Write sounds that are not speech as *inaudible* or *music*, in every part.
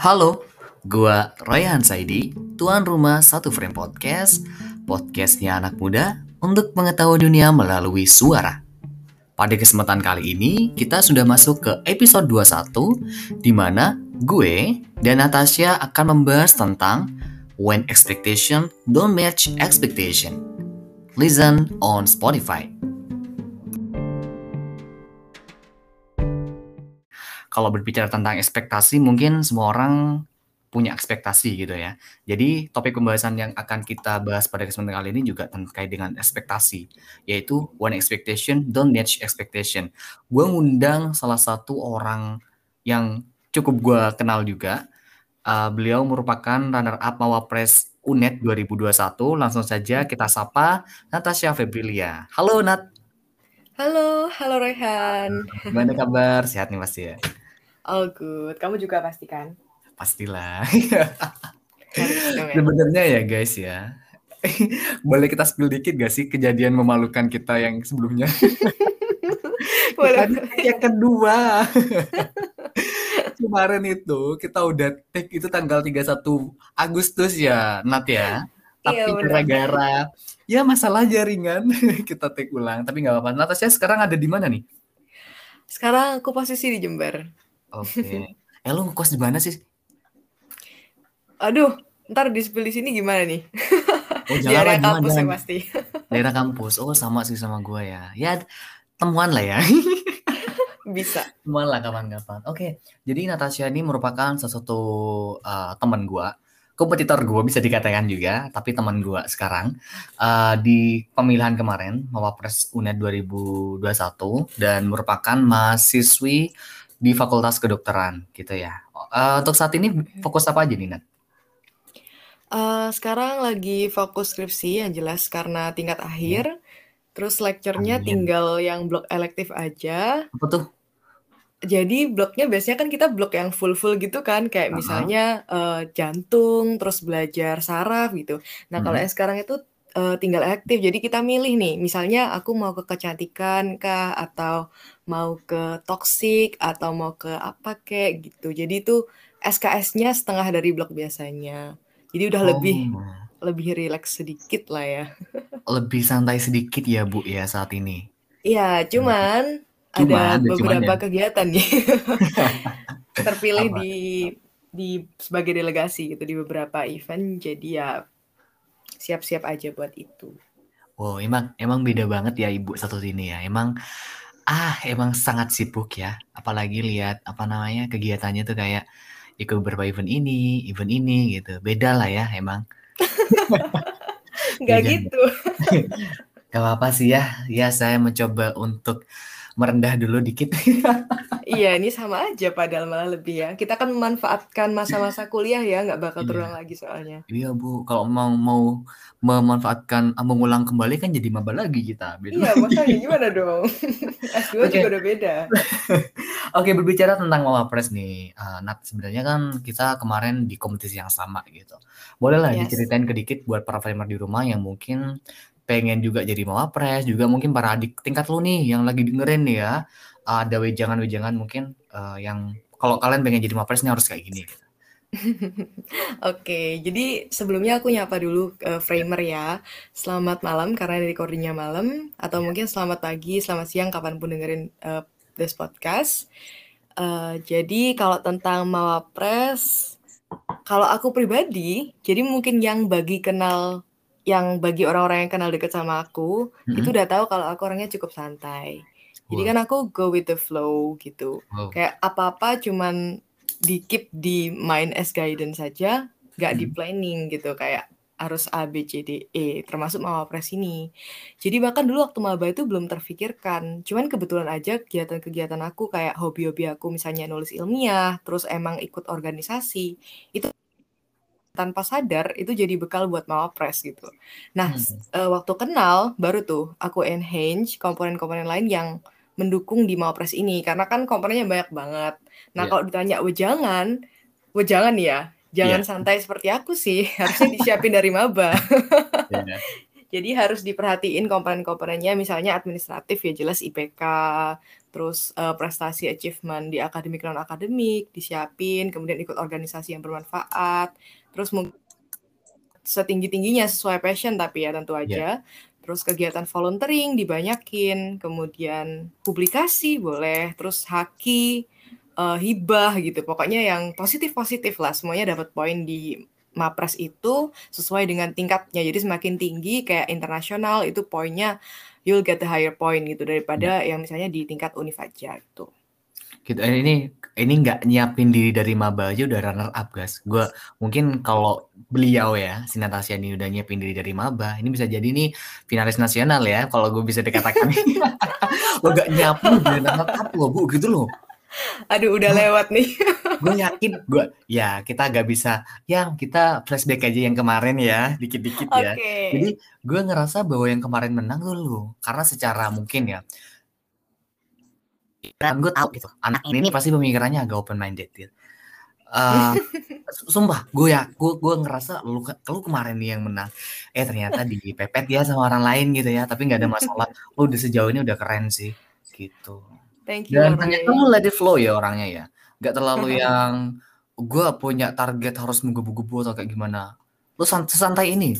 Halo, gua Rayhan Saidi, tuan rumah Satu Frame Podcast, podcastnya anak muda untuk mengetahui dunia melalui suara. Pada kesempatan kali ini, kita sudah masuk ke episode 21, di mana gue dan Natasha akan membahas tentang When Expectation Don't Match Expectation. Listen on Spotify. Kalau berbicara tentang ekspektasi mungkin semua orang punya ekspektasi gitu ya. Jadi topik pembahasan yang akan kita bahas pada kesempatan kali ini juga terkait dengan ekspektasi, yaitu one expectation don't match expectation. Gue ngundang salah satu orang yang cukup gue kenal juga. Uh, beliau merupakan runner up Mawapres UNED 2021. Langsung saja kita sapa Natasha Febrilia. Halo Nat. Halo, halo Rehan. Gimana kabar? Sehat nih pasti ya? All good. Kamu juga pasti kan? Pastilah. Sebenarnya ya guys ya. *laughs* Boleh kita spill dikit gak sih kejadian memalukan kita yang sebelumnya? *laughs* Boleh. yang kedua. Kemarin itu kita udah take itu tanggal 31 Agustus ya, Nat ya. Tapi iya, gara-gara ya masalah jaringan *laughs* kita take ulang. Tapi nggak apa-apa. Natasha sekarang ada di mana nih? Sekarang aku posisi di Jember. Oke. Okay. *laughs* Eh lu ngekos di mana sih? Aduh, ntar di di sini gimana nih? Oh, *laughs* *laughs* di area kampus ya pasti. Daerah kampus. Oh, sama sih sama gua ya. Ya temuan lah ya. Bisa. Temuan lah kapan-kapan. Oke, jadi Natasha ini merupakan salah satu uh, teman gua kompetitor gue bisa dikatakan juga, tapi teman gue sekarang uh, di pemilihan kemarin Mawapres UNED 2021 dan merupakan mahasiswi di Fakultas Kedokteran gitu ya. Uh, untuk saat ini fokus apa aja nih Nat? Uh, sekarang lagi fokus skripsi yang jelas karena tingkat iya. akhir. Ya. Terus lecture-nya tinggal yang blok elektif aja. Apa tuh? Jadi bloknya biasanya kan kita blok yang full-full gitu kan, kayak uh -huh. misalnya uh, jantung, terus belajar saraf gitu. Nah hmm. kalau yang sekarang itu uh, tinggal aktif. Jadi kita milih nih, misalnya aku mau ke kecantikan kah atau mau ke toksik atau mau ke apa kayak gitu. Jadi itu SKS-nya setengah dari blok biasanya. Jadi udah oh. lebih lebih rileks sedikit lah ya. *laughs* lebih santai sedikit ya Bu ya saat ini. Iya, cuman, cuman ada beberapa ya. kegiatan nih. *laughs* Terpilih apa? di di sebagai delegasi gitu di beberapa event jadi ya siap-siap aja buat itu. Wow, emang emang beda banget ya ibu satu sini ya. Emang ah emang sangat sibuk ya. Apalagi lihat apa namanya kegiatannya tuh kayak ikut beberapa event ini, event ini gitu. Beda lah ya emang. *laughs* Gak gitu. *laughs* Gak apa-apa sih ya. Ya saya mencoba untuk merendah dulu dikit. *laughs* iya, ini sama aja padahal malah lebih ya. Kita kan memanfaatkan masa-masa kuliah ya, nggak bakal iya. terulang lagi soalnya. Iya bu, kalau mau mau memanfaatkan ah, mengulang kembali kan jadi maba lagi kita. Beda iya, makanya gimana dong? *laughs* S2 okay. juga udah beda. *laughs* Oke, berbicara tentang Mawapres nih, uh, Nat sebenarnya kan kita kemarin di kompetisi yang sama gitu. Boleh lah yes. diceritain kedikit buat para framer di rumah yang mungkin pengen juga jadi mawapres juga mungkin para adik tingkat lu nih yang lagi dengerin nih ya ada wejangan-wejangan mungkin uh, yang kalau kalian pengen jadi mawapres nih harus kayak gini *laughs* Oke, jadi sebelumnya aku nyapa dulu uh, framer ya. Selamat malam karena recordingnya malam, atau mungkin selamat pagi, selamat siang kapan pun dengerin uh, this podcast. Uh, jadi kalau tentang mawapres, kalau aku pribadi, jadi mungkin yang bagi kenal yang bagi orang-orang yang kenal deket sama aku, mm-hmm. itu udah tahu kalau aku orangnya cukup santai. Jadi kan aku go with the flow gitu. Wow. Kayak apa-apa cuman di keep di mind as guidance saja, nggak di planning gitu kayak harus A B C D E termasuk mawapres ini. Jadi bahkan dulu waktu maba itu belum terfikirkan. Cuman kebetulan aja kegiatan-kegiatan aku kayak hobi-hobi aku misalnya nulis ilmiah, terus emang ikut organisasi, itu tanpa sadar itu jadi bekal buat mawapres gitu. Nah, hmm. uh, waktu kenal baru tuh aku enhance komponen-komponen lain yang mendukung di mawapres ini karena kan komponennya banyak banget. Nah, yeah. kalau ditanya wejangan, wejangan ya, jangan yeah. santai seperti aku sih, *laughs* harusnya disiapin dari maba. *laughs* yeah. Jadi harus diperhatiin komponen-komponennya, misalnya administratif ya jelas IPK, terus uh, prestasi achievement di akademik non akademik disiapin, kemudian ikut organisasi yang bermanfaat, terus setinggi tingginya sesuai passion tapi ya tentu aja. Yeah. Terus kegiatan volunteering dibanyakin, kemudian publikasi boleh, terus haki, uh, hibah gitu. Pokoknya yang positif-positif lah, semuanya dapat poin di Mapres itu sesuai dengan tingkatnya. Jadi semakin tinggi kayak internasional itu poinnya you'll get the higher point gitu daripada ya. yang misalnya di tingkat univ aja gitu. Gitu. Eh, ini ini nggak nyiapin diri dari maba aja udah runner up guys. Gue mungkin kalau beliau ya si Natasha ini udah nyiapin diri dari maba, ini bisa jadi nih finalis nasional ya kalau gue bisa dikatakan. *laughs* lo gak nyiapin udah runner up lo bu gitu loh. Aduh udah lewat nih. *laughs* gue yakin gue ya kita gak bisa ya kita flashback aja yang kemarin ya dikit-dikit ya. Okay. Jadi gue ngerasa bahwa yang kemarin menang tuh lu karena secara mungkin ya kan gue tahu gitu anak ini pasti pemikirannya agak open minded gitu. *laughs* Uh, sumpah gue ya gue gue ngerasa lu lu kemarin nih yang menang eh ternyata di pepet ya sama orang lain gitu ya tapi nggak ada masalah lu udah sejauh ini udah keren sih gitu Thank you. Dan ternyata lu let it flow ya orangnya ya. Gak terlalu yang gue punya target harus menggebu-gebu atau kayak gimana. Lu santai ini.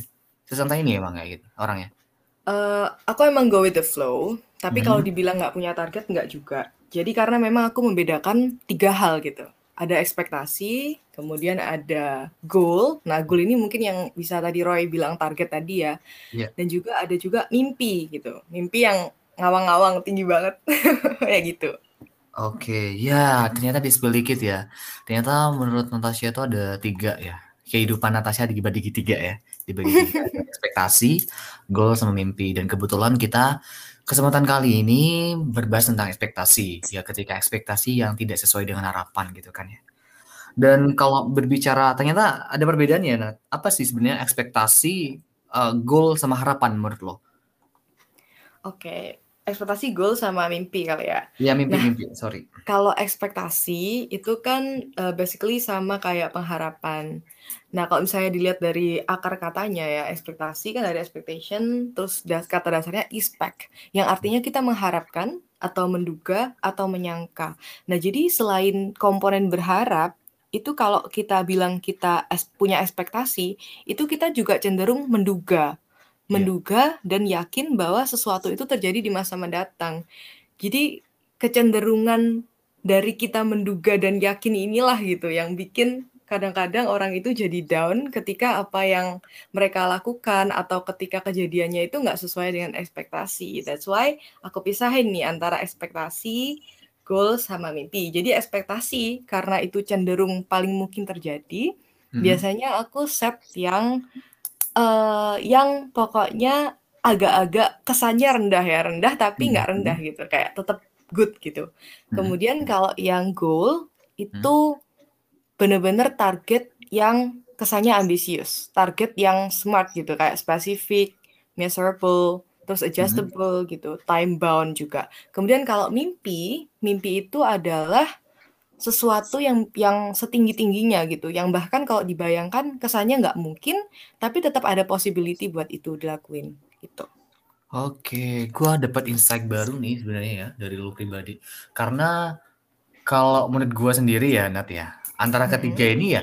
Sesantai ini emang kayak gitu orangnya. Uh, aku emang go with the flow, tapi hmm. kalau dibilang nggak punya target nggak juga. Jadi karena memang aku membedakan tiga hal gitu. Ada ekspektasi, kemudian ada goal. Nah, goal ini mungkin yang bisa tadi Roy bilang target tadi ya. Yeah. Dan juga ada juga mimpi gitu. Mimpi yang ngawang-ngawang tinggi banget *laughs* kayak gitu Oke, ya ternyata di dikit ya. Ternyata menurut Natasha itu ada tiga ya. Kehidupan Natasha dibagi tiga ya. Dibagi tiga. *laughs* ekspektasi, goal, sama mimpi. Dan kebetulan kita kesempatan kali ini berbahas tentang ekspektasi. Ya ketika ekspektasi yang tidak sesuai dengan harapan gitu kan ya. Dan kalau berbicara ternyata ada perbedaan ya, Nat. Apa sih sebenarnya ekspektasi, uh, goal sama harapan menurut lo? Oke, ekspektasi goal sama mimpi kali ya. Iya mimpi nah, mimpi, sorry. Kalau ekspektasi itu kan uh, basically sama kayak pengharapan. Nah kalau misalnya dilihat dari akar katanya ya ekspektasi kan dari expectation, terus das kata dasarnya expect, yang artinya kita mengharapkan atau menduga atau menyangka. Nah jadi selain komponen berharap, itu kalau kita bilang kita punya ekspektasi, itu kita juga cenderung menduga Iya. menduga dan yakin bahwa sesuatu itu terjadi di masa mendatang. Jadi kecenderungan dari kita menduga dan yakin inilah gitu yang bikin kadang-kadang orang itu jadi down ketika apa yang mereka lakukan atau ketika kejadiannya itu nggak sesuai dengan ekspektasi. That's why aku pisahin nih antara ekspektasi, goal sama mimpi. Jadi ekspektasi karena itu cenderung paling mungkin terjadi, hmm. biasanya aku set yang uh, yang pokoknya agak-agak kesannya rendah ya, rendah tapi nggak hmm, rendah hmm. gitu, kayak tetap good gitu. Hmm, Kemudian kalau yang goal itu bener-bener target yang kesannya ambisius, target yang smart gitu, kayak spesifik, measurable, terus adjustable gitu, time bound juga. Kemudian kalau mimpi, mimpi itu adalah sesuatu yang yang setinggi tingginya gitu, yang bahkan kalau dibayangkan kesannya nggak mungkin, tapi tetap ada possibility buat itu dilakuin gitu. Oke, gua dapat insight baru nih sebenarnya ya dari lu pribadi. Karena kalau menurut gua sendiri ya Nat ya, antara ketiga hmm. ini ya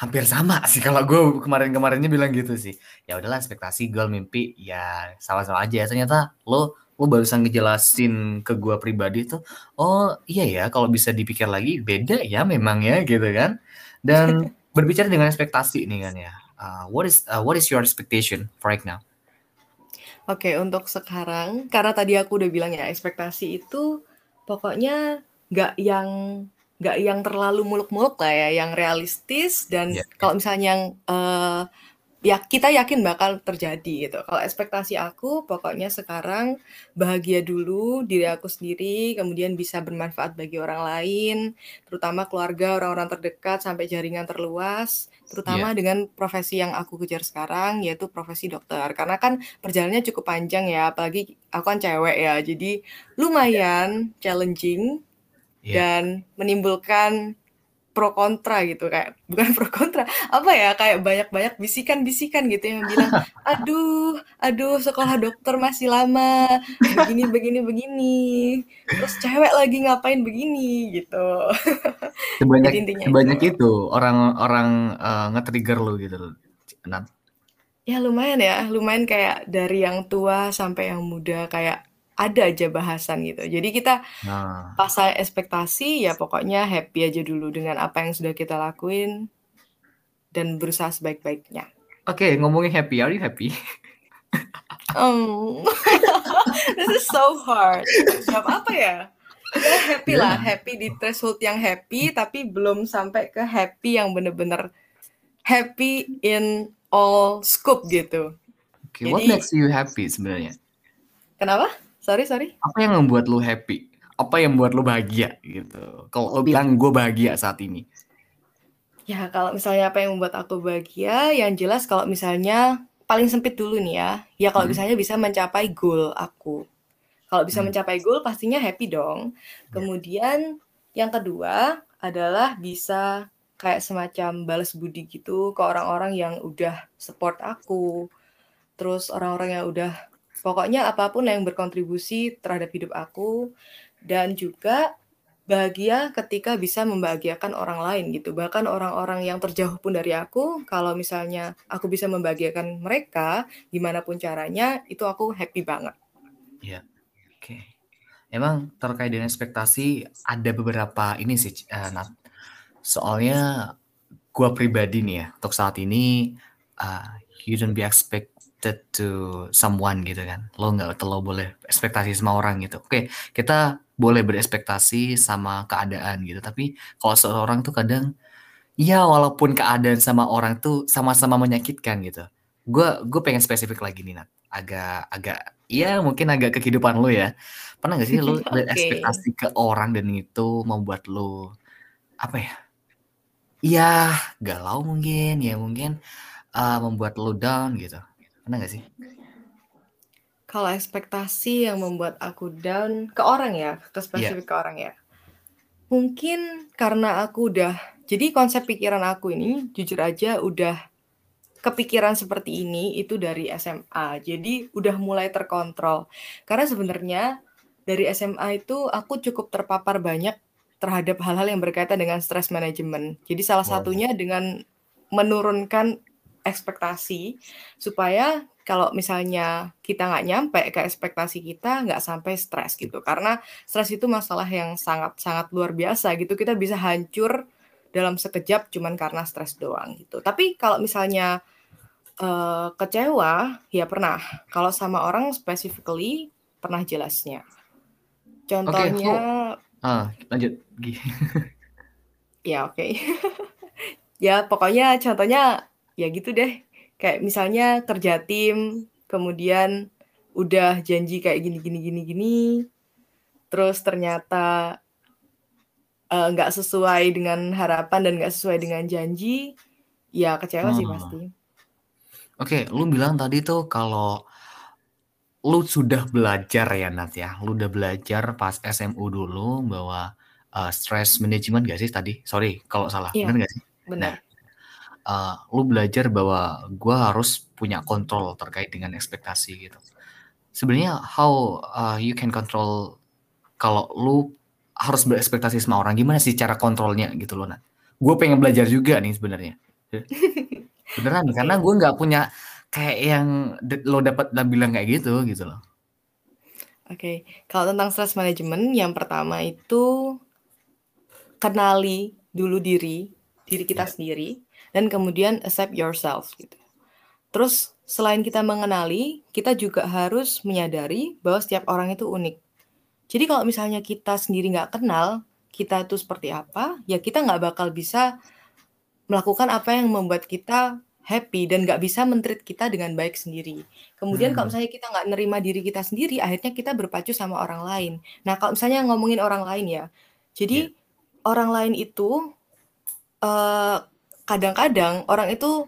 hampir sama sih kalau gue kemarin-kemarinnya bilang gitu sih. Ya udahlah ekspektasi, goal, mimpi ya sama-sama aja. Ternyata lo lo barusan ngejelasin ke gua pribadi tuh, oh iya ya kalau bisa dipikir lagi beda ya memang ya gitu kan. Dan *laughs* berbicara dengan ekspektasi nih kan ya. Uh, what is uh, what is your expectation for right now? Oke, okay, untuk sekarang karena tadi aku udah bilang ya ekspektasi itu pokoknya nggak yang nggak yang terlalu muluk-muluk lah ya, yang realistis dan yeah. kalau misalnya yang uh, ya kita yakin bakal terjadi gitu. Kalau ekspektasi aku pokoknya sekarang bahagia dulu diri aku sendiri, kemudian bisa bermanfaat bagi orang lain, terutama keluarga, orang-orang terdekat sampai jaringan terluas, terutama yeah. dengan profesi yang aku kejar sekarang yaitu profesi dokter. Karena kan perjalanannya cukup panjang ya, apalagi aku kan cewek ya. Jadi lumayan challenging yeah. dan menimbulkan pro kontra gitu kayak *laughs* bukan pro kontra apa ya kayak banyak-banyak bisikan-bisikan gitu yang bilang *laughs* aduh aduh sekolah dokter masih lama begini begini begini terus cewek lagi ngapain begini gitu *laughs* sebanyak sebanyak itu, itu orang-orang uh, nge-trigger lu gitu Nat. ya lumayan ya lumayan kayak dari yang tua sampai yang muda kayak ada aja bahasan gitu. Jadi kita nah. pasal ekspektasi ya pokoknya happy aja dulu dengan apa yang sudah kita lakuin dan berusaha sebaik-baiknya. Oke, okay, ngomongin happy, are you happy? um, *laughs* this is so hard. Jawab apa ya? Ya happy yeah. lah, happy di threshold yang happy, tapi belum sampai ke happy yang bener-bener happy in all scope gitu. Okay, Jadi, what makes you happy sebenarnya? Kenapa? Sorry, sorry. Apa yang membuat lu happy? Apa yang membuat lu bahagia gitu? Kalau lu bilang gue bahagia saat ini. Ya, kalau misalnya apa yang membuat aku bahagia, yang jelas kalau misalnya paling sempit dulu nih ya. Ya kalau hmm. misalnya bisa mencapai goal aku. Kalau bisa hmm. mencapai goal pastinya happy dong. Ya. Kemudian yang kedua adalah bisa kayak semacam balas budi gitu ke orang-orang yang udah support aku. Terus orang-orang yang udah Pokoknya apa pun yang berkontribusi terhadap hidup aku dan juga bahagia ketika bisa membahagiakan orang lain gitu. Bahkan orang-orang yang terjauh pun dari aku, kalau misalnya aku bisa membahagiakan mereka, gimana pun caranya, itu aku happy banget. Iya, oke. Okay. Emang terkait dengan ekspektasi ada beberapa ini sih, uh, Nat. Soalnya gue pribadi nih ya, untuk saat ini uh, you don't be expect expected to someone gitu kan. Lo nggak terlalu boleh ekspektasi sama orang gitu. Oke, kita boleh berespektasi sama keadaan gitu. Tapi kalau seorang tuh kadang ya walaupun keadaan sama orang tuh sama-sama menyakitkan gitu. Gue gue pengen spesifik lagi nih Nat. Agak agak ya mungkin agak kehidupan lo ya. Pernah gak sih lo *laughs* okay. berekspektasi ke orang dan itu membuat lo apa ya? Iya, galau mungkin, ya mungkin uh, membuat lo down gitu. Pernah gak sih? Kalau ekspektasi yang membuat aku down ke orang ya, ke spesifik yeah. ke orang ya. Mungkin karena aku udah jadi konsep pikiran aku ini jujur aja udah kepikiran seperti ini itu dari SMA. Jadi udah mulai terkontrol. Karena sebenarnya dari SMA itu aku cukup terpapar banyak terhadap hal-hal yang berkaitan dengan stress management. Jadi salah wow. satunya dengan menurunkan ekspektasi supaya kalau misalnya kita nggak nyampe ke ekspektasi kita nggak sampai stres gitu. Karena stres itu masalah yang sangat sangat luar biasa gitu. Kita bisa hancur dalam sekejap cuman karena stres doang gitu. Tapi kalau misalnya uh, kecewa ya pernah. Kalau sama orang specifically pernah jelasnya. Contohnya okay, ah lanjut. *laughs* Ya oke. Okay. *laughs* ya pokoknya contohnya ya gitu deh. Kayak misalnya kerja tim kemudian udah janji kayak gini gini gini gini. Terus ternyata eh, nggak uh, sesuai dengan harapan dan nggak sesuai dengan janji ya kecewa hmm. sih pasti. Oke okay, lu bilang tadi tuh kalau lu sudah belajar ya Nat ya. Lu udah belajar pas SMU dulu bahwa uh, stress management gak sih tadi? Sorry kalau salah. Iya, benar gak sih? Benar nah, uh, lu belajar bahwa gue harus punya kontrol terkait dengan ekspektasi gitu. Sebenarnya how uh, you can control kalau lu harus berekspektasi sama orang gimana sih cara kontrolnya gitu loh Nat. Gue pengen belajar juga nih sebenarnya. *laughs* Beneran karena gue nggak punya kayak yang lo dapat bilang kayak gitu gitu loh. Oke, okay. kalau tentang stress management yang pertama itu kenali dulu diri, diri kita yeah. sendiri dan kemudian accept yourself gitu. Terus selain kita mengenali, kita juga harus menyadari bahwa setiap orang itu unik. Jadi kalau misalnya kita sendiri nggak kenal kita itu seperti apa, ya kita nggak bakal bisa melakukan apa yang membuat kita happy dan nggak bisa mentreat kita dengan baik sendiri. Kemudian hmm. kalau misalnya kita nggak nerima diri kita sendiri, akhirnya kita berpacu sama orang lain. Nah kalau misalnya ngomongin orang lain ya, jadi yeah. orang lain itu uh, kadang-kadang orang itu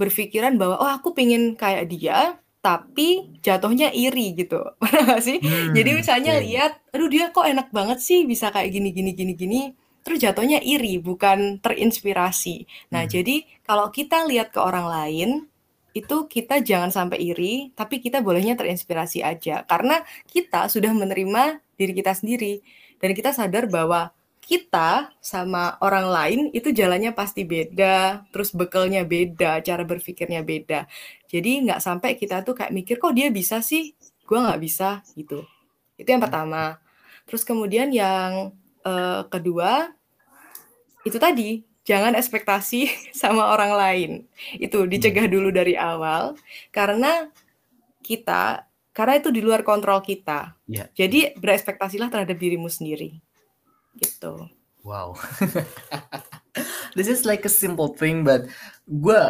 berpikiran bahwa oh aku pingin kayak dia tapi jatuhnya iri gitu *laughs* pernah gak sih hmm, jadi misalnya okay. lihat aduh dia kok enak banget sih bisa kayak gini gini gini gini terus jatuhnya iri, bukan terinspirasi. Nah, hmm. jadi kalau kita lihat ke orang lain, itu kita jangan sampai iri, tapi kita bolehnya terinspirasi aja. Karena kita sudah menerima diri kita sendiri. Dan kita sadar bahwa kita sama orang lain itu jalannya pasti beda, terus bekelnya beda, cara berpikirnya beda. Jadi nggak sampai kita tuh kayak mikir kok dia bisa sih, gue nggak bisa gitu. Itu yang pertama. Terus kemudian yang uh, kedua itu tadi jangan ekspektasi *laughs* sama orang lain. Itu dicegah hmm. dulu dari awal karena kita karena itu di luar kontrol kita. Yeah. Jadi berekspektasilah terhadap dirimu sendiri gitu. Wow. *laughs* This is like a simple thing, but gue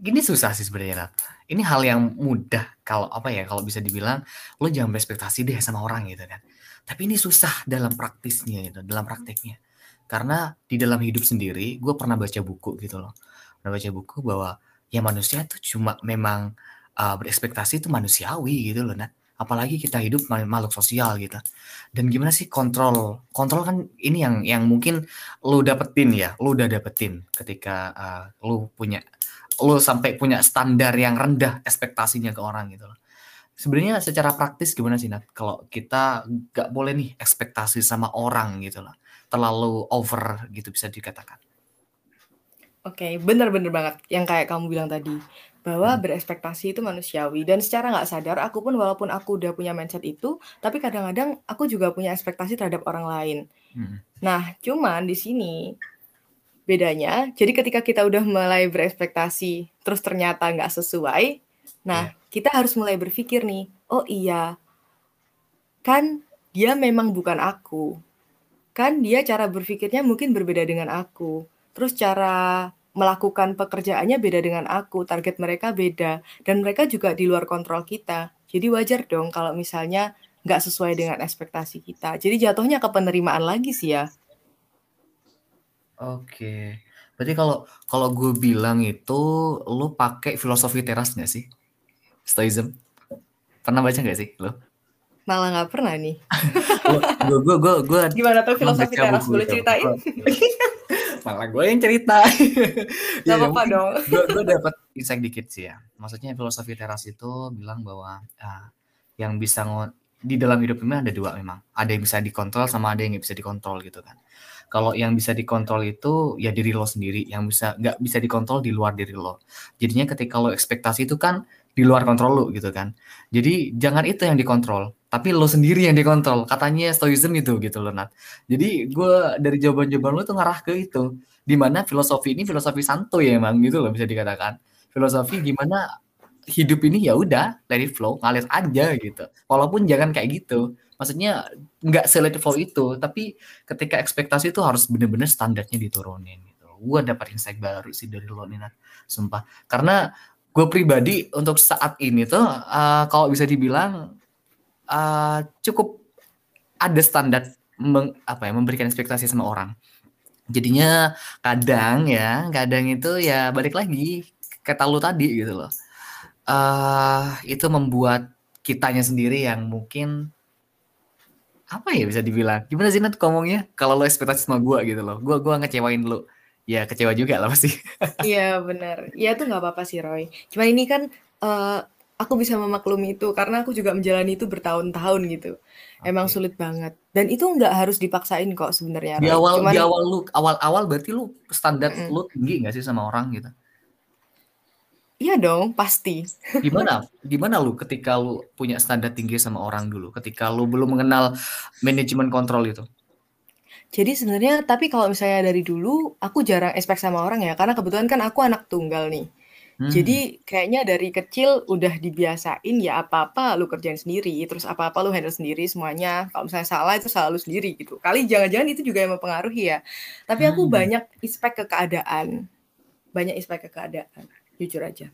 gini susah sih sebenarnya. Ini hal yang mudah kalau apa ya kalau bisa dibilang lo jangan berekspektasi deh sama orang gitu kan. Tapi ini susah dalam praktisnya gitu, dalam prakteknya. Karena di dalam hidup sendiri, gue pernah baca buku gitu loh. Pernah baca buku bahwa ya manusia tuh cuma memang uh, berekspektasi itu manusiawi gitu loh, nah apalagi kita hidup makhluk sosial gitu. Dan gimana sih kontrol? Kontrol kan ini yang yang mungkin lu dapetin ya lu udah dapetin ketika uh, lu punya lu sampai punya standar yang rendah ekspektasinya ke orang gitu loh. Sebenarnya secara praktis gimana sih Nat? Kalau kita nggak boleh nih ekspektasi sama orang gitu loh. Terlalu over gitu bisa dikatakan. Oke, okay, bener-bener banget yang kayak kamu bilang tadi bahwa hmm. berekspektasi itu manusiawi dan secara nggak sadar aku pun walaupun aku udah punya mindset itu tapi kadang-kadang aku juga punya ekspektasi terhadap orang lain hmm. nah cuman di sini bedanya jadi ketika kita udah mulai berekspektasi terus ternyata nggak sesuai nah yeah. kita harus mulai berpikir nih oh iya kan dia memang bukan aku kan dia cara berpikirnya mungkin berbeda dengan aku terus cara melakukan pekerjaannya beda dengan aku, target mereka beda, dan mereka juga di luar kontrol kita. Jadi wajar dong kalau misalnya nggak sesuai dengan ekspektasi kita. Jadi jatuhnya ke penerimaan lagi sih ya. Oke. Berarti kalau kalau gue bilang itu lu pakai filosofi teras nggak sih? Stoicism. Pernah baca nggak sih lo? Malah nggak pernah nih. gue gue gue gue. Gimana tuh filosofi teras? Boleh ceritain? Malah gue yang cerita. *laughs* Gak ya, apa-apa dong. Gue, gue dapet insight dikit sih ya. Maksudnya filosofi teras itu bilang bahwa uh, yang bisa di dalam hidup ini ada dua memang. Ada yang bisa dikontrol sama ada yang nggak bisa dikontrol gitu kan. Kalau yang bisa dikontrol itu ya diri lo sendiri, yang bisa nggak bisa dikontrol di luar diri lo. Jadinya ketika lo ekspektasi itu kan di luar kontrol lo gitu kan. Jadi jangan itu yang dikontrol, tapi lo sendiri yang dikontrol. Katanya stoicism itu gitu loh Nat. Jadi gue dari jawaban-jawaban lo tuh ngarah ke itu. Di mana filosofi ini filosofi santuy ya emang gitu loh bisa dikatakan. Filosofi gimana hidup ini ya udah it flow ngalir aja gitu. Walaupun jangan kayak gitu. Maksudnya nggak select flow itu, tapi ketika ekspektasi itu harus bener-bener standarnya diturunin gitu. Gue dapat insight baru sih dari lo nih Nat. Sumpah. Karena gue pribadi untuk saat ini tuh uh, kalau bisa dibilang uh, cukup ada standar meng, apa ya memberikan ekspektasi sama orang. Jadinya kadang ya, kadang itu ya balik lagi kata lu tadi gitu loh. Uh, itu membuat kitanya sendiri yang mungkin apa ya bisa dibilang? Gimana sih Nat ngomongnya? Kalau lo ekspektasi sama gue gitu loh. Gue gua ngecewain lo ya kecewa juga lah pasti. *laughs* Iya benar. Ya itu nggak apa-apa sih Roy. Cuman ini kan uh, aku bisa memaklumi itu karena aku juga menjalani itu bertahun-tahun gitu. Okay. Emang sulit banget. Dan itu nggak harus dipaksain kok sebenarnya. Di awal Cuman, di awal lu awal-awal berarti lu standar mm lu tinggi nggak sih sama orang gitu? Iya dong, pasti. Gimana? *laughs* Gimana lu ketika lu punya standar tinggi sama orang dulu? Ketika lu belum mengenal manajemen kontrol itu? Jadi sebenarnya tapi kalau misalnya dari dulu aku jarang expect sama orang ya karena kebetulan kan aku anak tunggal nih. Hmm. Jadi kayaknya dari kecil udah dibiasain ya apa-apa lu kerjain sendiri, terus apa-apa lu handle sendiri semuanya. Kalau misalnya salah itu salah lu sendiri gitu. Kali jangan-jangan itu juga yang mempengaruhi ya. Tapi aku hmm. banyak expect ke keadaan. Banyak expect ke keadaan, jujur aja.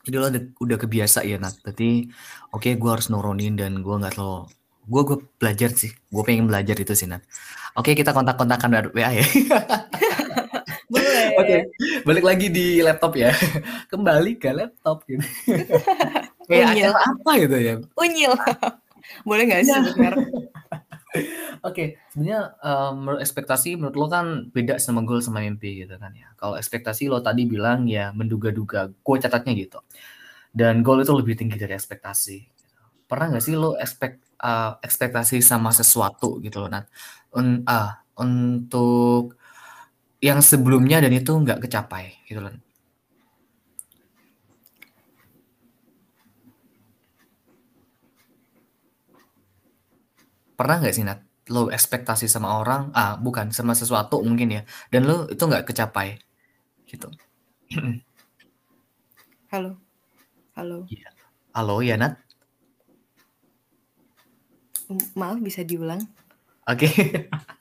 Jadi lo udah, udah kebiasa ya Nat. Berarti oke okay, gue harus nurunin dan gue nggak terlalu gue gue belajar sih. Gue pengen belajar itu sih Nat. Oke okay, kita kontak-kontakan WA ya. *laughs* Oke, okay. balik lagi di laptop ya. *laughs* Kembali ke laptop gitu. *laughs* Kayak acara apa gitu ya? Unyil. *laughs* Boleh nggak sih Oke, Oke, sebenarnya, eee, menurut ekspektasi menurut lo kan beda sama goal sama mimpi gitu kan ya. Kalau ekspektasi lo tadi bilang ya menduga-duga, gue catatnya gitu. Dan goal itu lebih tinggi dari ekspektasi. Pernah nggak sih lo ekspek eee, ekspektasi sama sesuatu gitu loh Nat, un eee, untuk yang sebelumnya dan itu nggak kecapai gitu loh? Pernah nggak sih Nat, lo ekspektasi sama orang ah, bukan, sama sesuatu mungkin ya, dan lo itu nggak kecapai, gitu? Halo? Halo? Iya. Halo, ya Nat? Maaf bisa diulang? Oke. *laughs*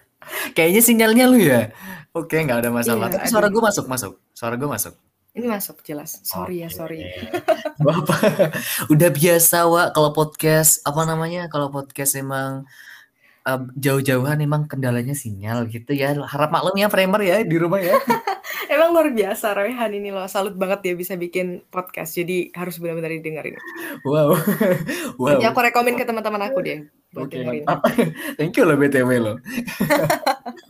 Kayaknya sinyalnya lu ya? Oke, nggak ada masalah. Iya, Tapi suara gue masuk masuk? Suara gue masuk? Ini masuk jelas. Sorry ya, Oke. sorry. Apa. *laughs* Udah biasa, Wak, kalau podcast, apa namanya, kalau podcast emang, eee, jauh-jauhan emang kendalanya sinyal gitu ya. Harap maklum ya Framer ya di rumah ya. *laughs* Emang luar biasa Raihan ini loh, salut banget dia bisa bikin podcast, jadi harus benar-benar didengerin. Wow. *laughs* Wow. aku rekomen ke teman-teman aku deh Oke, mantap. *laughs* Thank you loh BTW loh.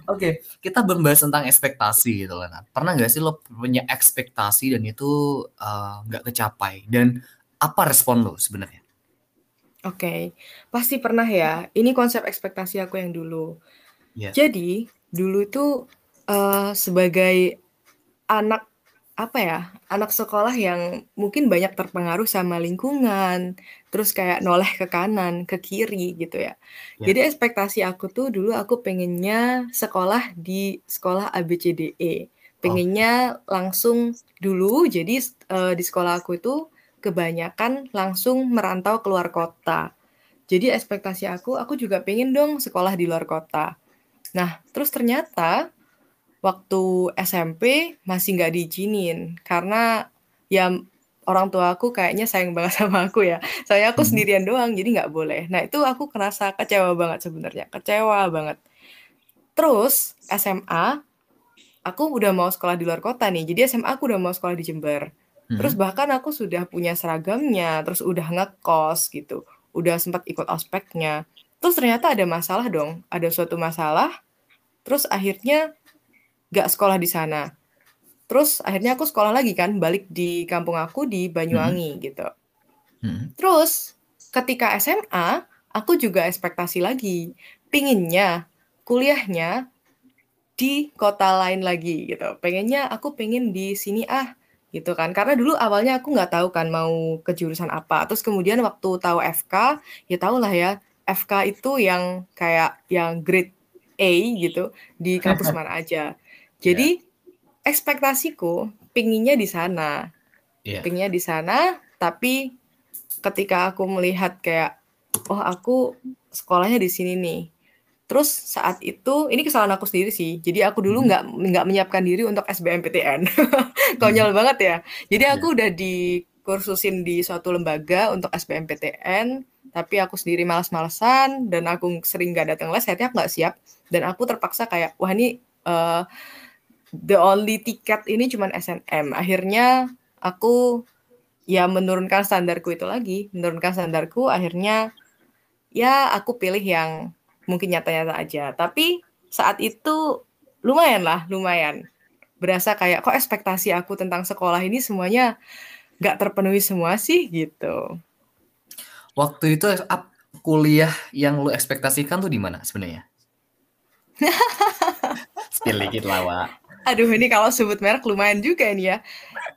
Oke, kita membahas tentang ekspektasi gitu loh, Nat. Pernah nggak sih lo punya ekspektasi dan itu, eee, nggak kecapai? Dan apa respon lo sebenarnya? Oke, pasti pernah ya. Ini konsep ekspektasi aku yang dulu. Iya. Jadi, dulu itu, eee, sebagai anak, apa ya, anak sekolah yang mungkin banyak terpengaruh sama lingkungan, terus kayak noleh ke kanan, ke kiri gitu ya. Iya. Jadi ekspektasi aku tuh dulu aku pengennya sekolah di sekolah ABCDE. Oke. Pengennya langsung dulu jadi, eee, di sekolah aku itu kebanyakan langsung merantau ke luar kota. Jadi ekspektasi aku, aku juga pengen dong sekolah di luar kota. Nah, terus ternyata waktu SMP masih nggak diizinin karena ya orang tua aku kayaknya sayang banget *laughs* sama aku ya. Soalnya aku Mhm. sendirian doang, jadi nggak boleh. Nah, itu aku ngerasa kecewa banget sebenarnya, kecewa banget. Terus SMA, aku udah mau sekolah di luar kota nih. Jadi SMA aku udah mau sekolah di Jember. Terus Mhm. bahkan aku sudah punya seragamnya, terus udah ngekos gitu, udah sempat ikut ospeknya. Terus ternyata ada masalah dong, ada suatu masalah, terus akhirnya nggak sekolah di sana. Terus akhirnya aku sekolah lagi kan, balik di kampung aku di. Banyuwangi gitu. Mhm. Terus ketika SMA, aku juga ekspektasi lagi, pinginnya kuliahnya di kota lain lagi gitu. Pengennya aku pengen di sini ah, gitu kan. Karena dulu awalnya aku nggak tahu kan mau ke jurusan apa. Terus kemudian waktu tahu FK, ya tahulah ya, FK itu yang kayak yang grade A gitu di kampus mana aja. *laughs* Jadi ekspektasiku pinginnya di sana. Iya. Pinginnya di sana, tapi ketika aku melihat kayak, oh aku sekolahnya di sini nih. Terus saat itu, ini kesalahan aku sendiri sih. Jadi aku dulu Mhm. nggak nggak menyiapkan diri untuk SBMPTN. Mhm. *laughs* Konyol banget ya. Jadi Iya. aku udah dikursusin di suatu lembaga untuk SBMPTN, tapi aku sendiri malas-malesan dan aku sering nggak datang les, akhirnya aku nggak siap. Dan aku terpaksa kayak, wah ini eh, the only tiket ini cuman SNM. Akhirnya aku ya menurunkan standarku itu lagi, menurunkan standarku. Akhirnya ya aku pilih yang mungkin nyata-nyata aja. Tapi saat itu lumayan lah, lumayan. Berasa kayak kok ekspektasi aku tentang sekolah ini semuanya nggak terpenuhi semua sih gitu. Waktu itu ap kuliah yang lo ekspektasikan tuh di mana sebenarnya? *laughs* Spill dikit lah, Wak. Aduh ini kalau sebut merek lumayan juga ini ya.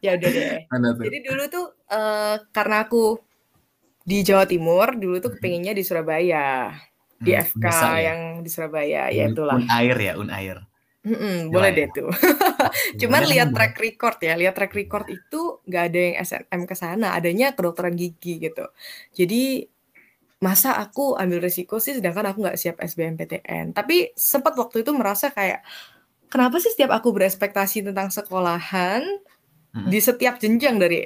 Ya udah deh. Jadi dulu tuh eh, karena aku di Jawa Timur, dulu tuh Mhm. kepengennya di Surabaya. Di Mmm, FK bisa ya? yang di Surabaya, ya Un itulah. Unair ya, Unair? Nilai boleh deh tuh. *laughs* *laughs* Cuman lihat track record ya, lihat track record itu nggak ada yang SNM ke sana, adanya kedokteran gigi gitu. Jadi masa aku ambil resiko sih sedangkan aku nggak siap SBMPTN. Tapi sempat waktu itu merasa kayak kenapa sih setiap aku berekspektasi tentang sekolahan Mhm. di setiap jenjang dari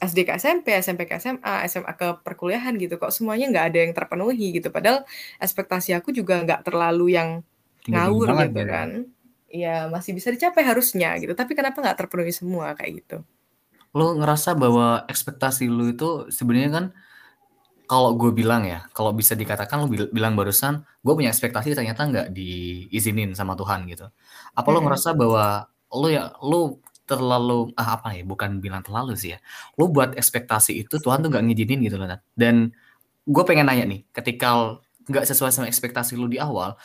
SD ke SMP, SMP ke SMA, SMA ke perkuliahan gitu kok semuanya nggak ada yang terpenuhi gitu. Padahal ekspektasi aku juga nggak terlalu yang ngawur gitu gitu. kan. Iya masih bisa dicapai harusnya gitu. Tapi kenapa nggak terpenuhi semua kayak gitu? Lo ngerasa bahwa ekspektasi lo itu sebenarnya kan kalau gue bilang ya, kalau bisa dikatakan lu bilang barusan, gue punya ekspektasi ternyata nggak diizinin sama Tuhan gitu. Apa lo ngerasa bahwa lo ya lo terlalu ah, apa ya? Bukan bilang terlalu sih ya. Lo buat ekspektasi itu Tuhan tuh nggak ngizinin gitu loh. Nat. Dan gue pengen nanya nih, ketika nggak sesuai sama ekspektasi lo di awal,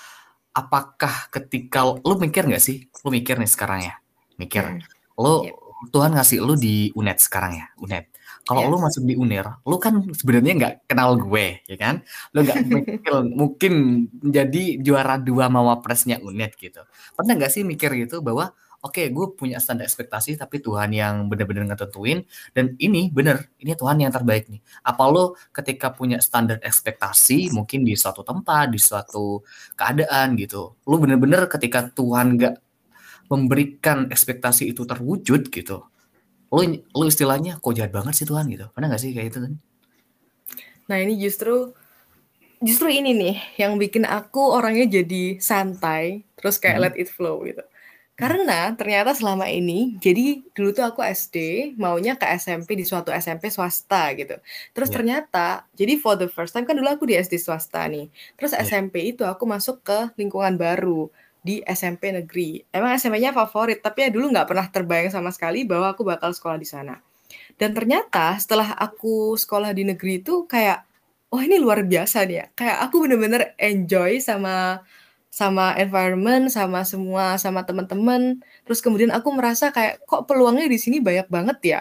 apakah ketika lo mikir nggak sih? Lo mikir nih sekarang ya, mikir. Hmm. Lo yep. Tuhan ngasih lo di UNED sekarang ya, UNED kalau yes. lu masuk di UNER, lu kan sebenarnya nggak kenal gue, ya kan? Lu nggak *laughs* mungkin menjadi juara dua mawapresnya UNED gitu. Pernah nggak sih mikir gitu bahwa oke okay, gue punya standar ekspektasi tapi Tuhan yang benar-benar ngetentuin. Dan ini bener ini Tuhan yang terbaik nih. Apa lo ketika punya standar ekspektasi mungkin di suatu tempat di suatu keadaan gitu lo bener-bener ketika Tuhan nggak memberikan ekspektasi itu terwujud gitu lu lu istilahnya kok jahat banget sih Tuhan? gitu. Pernah gak sih kayak itu kan nah ini justru justru ini nih yang bikin aku orangnya jadi santai terus kayak hmm. let it flow gitu karena ternyata selama ini, jadi dulu tuh aku SD maunya ke SMP di suatu SMP swasta gitu. Terus yeah. ternyata, jadi for the first time kan dulu aku di SD swasta nih. Terus yeah. SMP itu aku masuk ke lingkungan baru di SMP negeri. Emang SMP-nya favorit, tapi ya dulu nggak pernah terbayang sama sekali bahwa aku bakal sekolah di sana. Dan ternyata setelah aku sekolah di negeri itu kayak, oh ini luar biasa nih ya. Kayak aku bener-bener enjoy sama sama environment, sama semua, sama teman-teman. Terus kemudian aku merasa kayak kok peluangnya di sini banyak banget ya.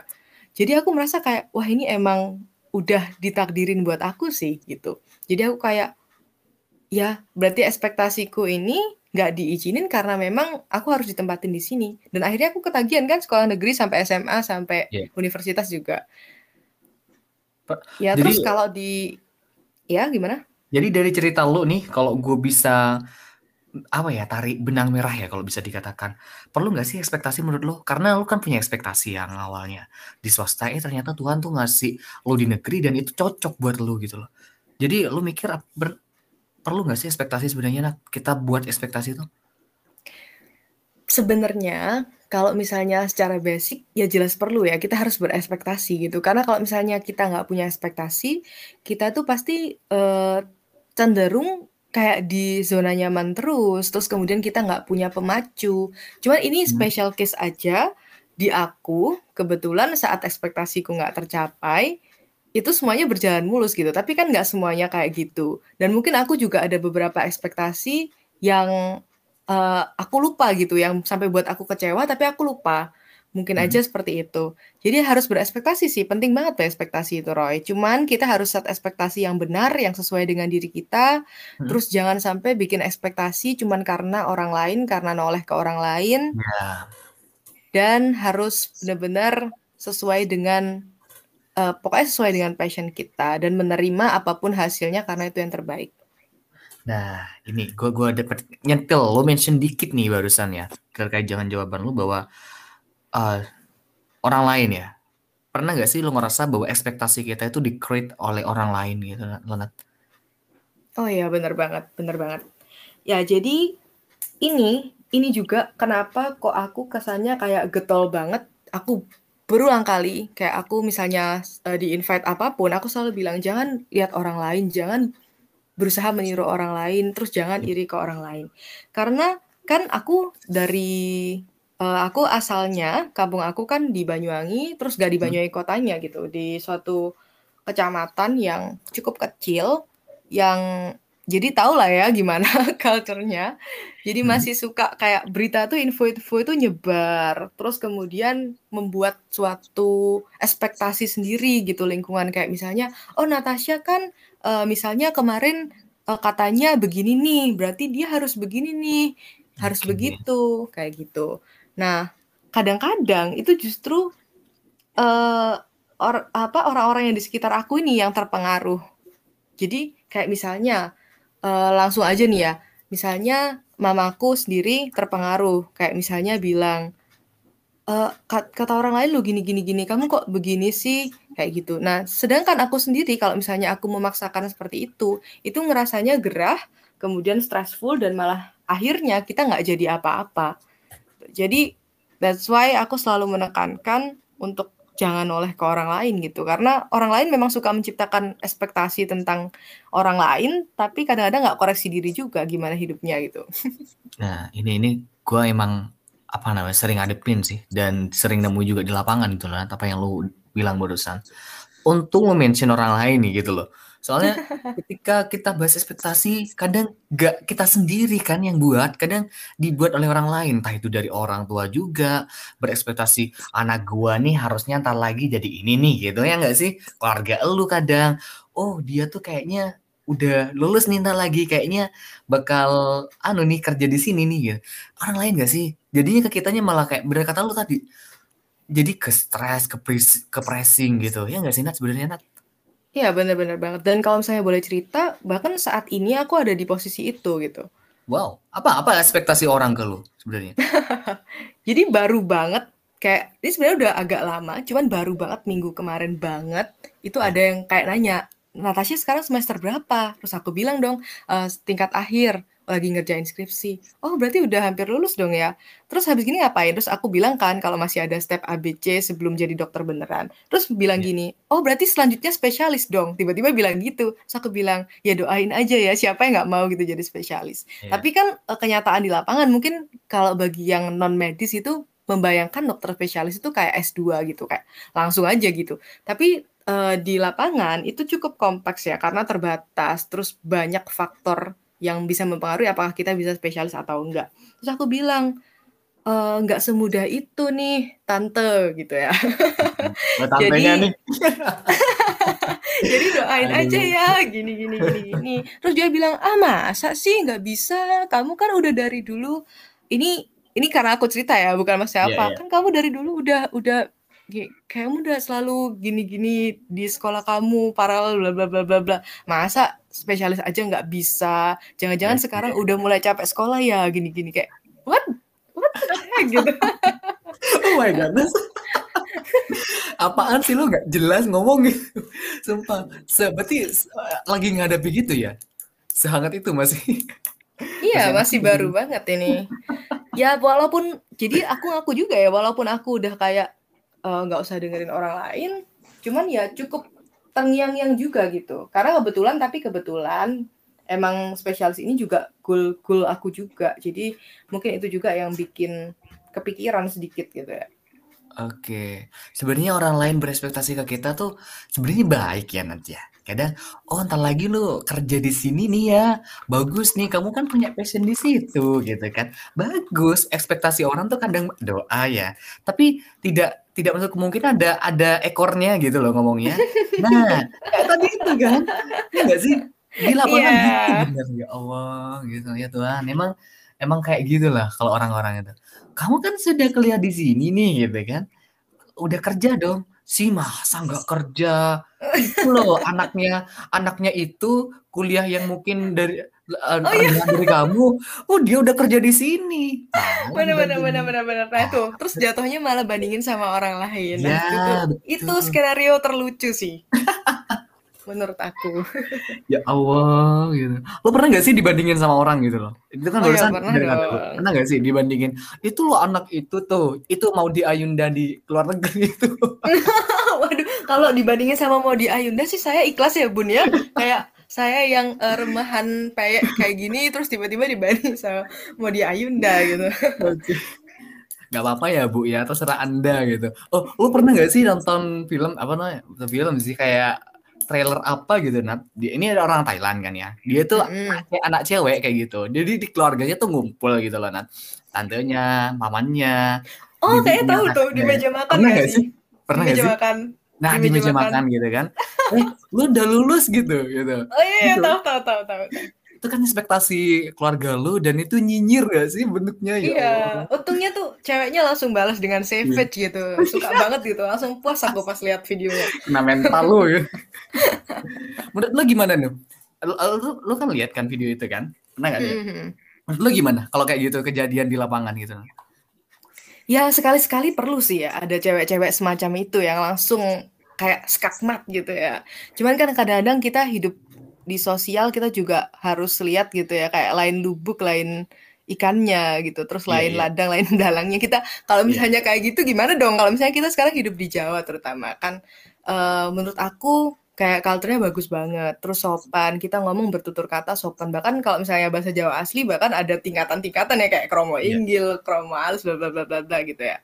Jadi aku merasa kayak wah ini emang udah ditakdirin buat aku sih gitu. Jadi aku kayak ya berarti ekspektasiku ini nggak diizinin karena memang aku harus ditempatin di sini dan akhirnya aku ketagihan kan sekolah negeri sampai SMA sampai yeah. universitas juga ya jadi, terus kalau di ya gimana jadi dari cerita lo nih kalau gue bisa apa ya tarik benang merah ya kalau bisa dikatakan. Perlu nggak sih ekspektasi menurut lo? Karena lo kan punya ekspektasi yang awalnya di swasta eh ternyata Tuhan tuh ngasih lo di negeri dan itu cocok buat lo gitu loh. Jadi lo mikir ber, perlu nggak sih ekspektasi sebenarnya nak kita buat ekspektasi itu? Sebenarnya kalau misalnya secara basic ya jelas perlu ya kita harus berekspektasi gitu. Karena kalau misalnya kita nggak punya ekspektasi kita tuh pasti uh, cenderung kayak di zona nyaman terus terus kemudian kita nggak punya pemacu cuman ini hmm. special case aja di aku kebetulan saat ekspektasiku nggak tercapai itu semuanya berjalan mulus gitu. Tapi kan nggak semuanya kayak gitu. Dan mungkin aku juga ada beberapa ekspektasi yang uh, aku lupa gitu, yang sampai buat aku kecewa, tapi aku lupa. Mungkin hmm. aja seperti itu. Jadi harus berekspektasi sih, penting banget tuh ekspektasi itu Roy. Cuman kita harus set ekspektasi yang benar, yang sesuai dengan diri kita. Hmm. Terus jangan sampai bikin ekspektasi cuman karena orang lain, karena noleh ke orang lain. Yeah. Dan harus benar-benar sesuai dengan uh, pokoknya sesuai dengan passion kita dan menerima apa pun hasilnya karena itu yang terbaik. Nah, ini gue gua dapat nyentil lo mention dikit nih barusan ya terkait jangan jawaban lo bahwa uh, orang lain ya pernah gak sih lo ngerasa bahwa ekspektasi kita itu di create oleh orang lain gitu Lonat? Oh iya benar banget, benar banget. Ya jadi ini ini juga kenapa kok aku kesannya kayak getol banget. Aku berulang kali kayak aku misalnya uh, di invite apa pun aku selalu bilang jangan lihat orang lain jangan berusaha meniru orang lain terus jangan iya. iri ke orang lain karena kan aku dari uh, aku asalnya kampung aku kan di Banyuwangi terus gak di hmm. Banyuwangi kotanya gitu di suatu kecamatan yang cukup kecil yang jadi tau lah ya gimana *laughs* culture-nya. Jadi hmm. masih suka kayak berita tuh info-info itu nyebar, terus kemudian membuat suatu ekspektasi sendiri gitu lingkungan kayak misalnya, oh Natasha kan uh, misalnya kemarin uh, katanya begini nih, berarti dia harus begini nih, harus okay. begitu kayak gitu. Nah kadang-kadang itu justru uh, or, apa orang-orang yang di sekitar aku ini yang terpengaruh. Jadi kayak misalnya uh, langsung aja nih ya. Misalnya mamaku sendiri terpengaruh, kayak misalnya bilang, e, kata orang lain lu gini gini gini, kamu kok begini sih? Kayak gitu. Nah, sedangkan aku sendiri kalau misalnya aku memaksakan seperti itu, itu ngerasanya gerah, kemudian stressful dan malah akhirnya kita nggak jadi apa-apa. Jadi that's why aku selalu menekankan untuk jangan oleh ke orang lain gitu. Karena orang lain memang suka menciptakan ekspektasi tentang orang lain tapi kadang-kadang nggak koreksi diri juga gimana hidupnya gitu. *laughs* Nah ini ini gue emang apa namanya sering ngadepin sih. Dan sering nemu juga di lapangan gitu lah apa yang lu bilang barusan. Untung lo mention orang lain nih gitu loh Soalnya *laughs* ketika kita bahas ekspektasi, kadang gak kita sendiri kan yang buat, kadang dibuat oleh orang lain, entah itu dari orang tua juga, berekspektasi anak gua nih harusnya ntar lagi jadi ini nih gitu ya nggak sih? Keluarga elu kadang, oh dia tuh kayaknya udah lulus nih ntar lagi kayaknya bakal anu nih kerja di sini nih gitu. Orang lain gak sih? Jadinya ke kitanya malah kayak bener kata lu tadi. Jadi ke stres, ke, ke pressing gitu. Ya nggak sih Nat sebenarnya Nat? Iya, bener-bener banget. Dan kalau misalnya boleh cerita, bahkan saat ini aku ada di posisi itu gitu. Wow, apa apa ekspektasi orang ke lu sebenarnya? *laughs* Jadi baru banget kayak ini sebenarnya udah agak lama, cuman baru banget minggu kemarin banget itu ada yang kayak nanya, Natasha sekarang semester berapa? Terus aku bilang dong, uh, tingkat akhir lagi ngerjain skripsi. Oh, berarti udah hampir lulus dong ya. Terus habis gini ngapain? Terus aku bilang kan kalau masih ada step ABC sebelum jadi dokter beneran. Terus bilang yeah. gini, "Oh, berarti selanjutnya spesialis dong." Tiba-tiba bilang gitu. Terus aku bilang, "Ya doain aja ya, siapa yang nggak mau gitu jadi spesialis." Yeah. Tapi kan eh, kenyataan di lapangan mungkin kalau bagi yang non medis itu membayangkan dokter spesialis itu kayak S2 gitu, kayak langsung aja gitu. Tapi uh, di lapangan itu cukup kompleks ya karena terbatas, terus banyak faktor yang bisa mempengaruhi apakah kita bisa spesialis atau enggak. Terus aku bilang, e, nggak semudah itu nih, tante gitu ya. *laughs* Nah, jadi, nih. *laughs* jadi doain Aduh. aja ya, gini gini gini gini. Terus dia bilang, ah masa sih nggak bisa? Kamu kan udah dari dulu. Ini ini karena aku cerita ya, bukan mas siapa. Yeah, yeah. Kan kamu dari dulu udah udah kayakmu udah selalu gini-gini di sekolah kamu paralel bla bla bla bla bla. Masa spesialis aja nggak bisa? Jangan-jangan iya, sekarang udah mulai capek sekolah ya gini-gini kayak what? What gitu. *laughs* Oh my god. Apaan sih lo nggak jelas ngomong gitu. Sumpah. Berarti lagi ngadapi gitu ya? Sehangat itu masih. Iya masih baru banget ini. Ya walaupun jadi aku aku juga ya walaupun aku udah kayak Eh, nggak uh, usah dengerin orang lain cuman ya cukup tengyang-yang juga gitu. Karena kebetulan tapi kebetulan emang spesialis ini juga goal goal aku juga. Jadi mungkin itu juga yang bikin kepikiran sedikit gitu ya. Oke, sebenarnya orang lain berespektasi ke kita tuh sebenarnya baik ya nanti ya. Kadang, oh entar lagi lu kerja di sini nih ya, bagus nih, kamu kan punya passion di situ gitu kan. Bagus, ekspektasi orang tuh kadang doa ya, tapi tidak tidak masuk kemungkinan ada ada ekornya gitu loh ngomongnya. Nah, kayak tadi itu kan, ya nggak sih? Di lapangan yeah. gitu bener ya Allah gitu ya Tuhan. Emang emang kayak gitulah kalau orang-orang itu. Kamu kan sudah kuliah di sini nih gitu kan. Udah kerja dong. Si masa nggak kerja? Itu loh anaknya anaknya itu kuliah yang mungkin dari uh, oh, iya. dari kamu, oh dia udah kerja di sini. Benar benar benar benar benar. Nah itu, terus jatuhnya malah bandingin sama orang lain. Nah, ya, itu, itu skenario terlucu sih. *laughs* menurut aku. *laughs* ya Allah gitu. Lo pernah gak sih dibandingin sama orang gitu loh? Itu kan oh, barusan ya, pernah, pernah gak sih dibandingin itu lo anak itu tuh, itu mau di Ayunda di luar negeri *laughs* itu. *laughs* Waduh, kalau dibandingin sama mau di Ayunda sih saya ikhlas ya Bun ya. Kayak saya yang uh, remahan kayak kayak gini terus tiba-tiba dibanding sama mau di Ayunda gitu. Okay. Gak apa-apa ya Bu ya, terserah Anda gitu. Oh, lu pernah gak sih nonton film apa namanya? Film sih kayak trailer apa gitu Nat. Dia, ini ada orang Thailand kan ya. Dia tuh mm. kayak anak cewek kayak gitu. Jadi di keluarganya tuh ngumpul gitu loh Nat. Tantenya, mamanya. Oh, kayaknya tahu tuh di meja makan Pernah gak sih? Pernah di meja gak sih? makan nah di, meja, makan. makan gitu kan eh lu udah lulus gitu gitu oh iya, iya gitu. tahu tahu tahu tahu itu kan ekspektasi keluarga lu dan itu nyinyir gak sih bentuknya? Ya iya untungnya tuh ceweknya langsung balas dengan savage yeah. gitu. Suka *laughs* banget gitu langsung puas aku pas lihat videonya. Nah mental lu ya. Menurut lu gimana nih lu, lu, lu kan lihat kan video itu kan? Pernah gak mm -hmm. menurut lu gimana kalau kayak gitu kejadian di lapangan gitu? Ya sekali-sekali perlu sih ya ada cewek-cewek semacam itu yang langsung kayak skakmat gitu ya. Cuman kan kadang-kadang kita hidup di sosial kita juga harus lihat gitu ya kayak lain lubuk lain ikannya gitu terus Iya lain iya. ladang lain *laughs* dalangnya kita kalau Iya. misalnya kayak gitu gimana dong kalau misalnya kita sekarang hidup di Jawa terutama kan eh, menurut aku kayak culture-nya bagus banget terus sopan kita ngomong bertutur kata sopan bahkan kalau misalnya bahasa Jawa asli bahkan ada tingkatan-tingkatan ya kayak kromo Iya. inggil kromo halus bla bla bla bla bla gitu ya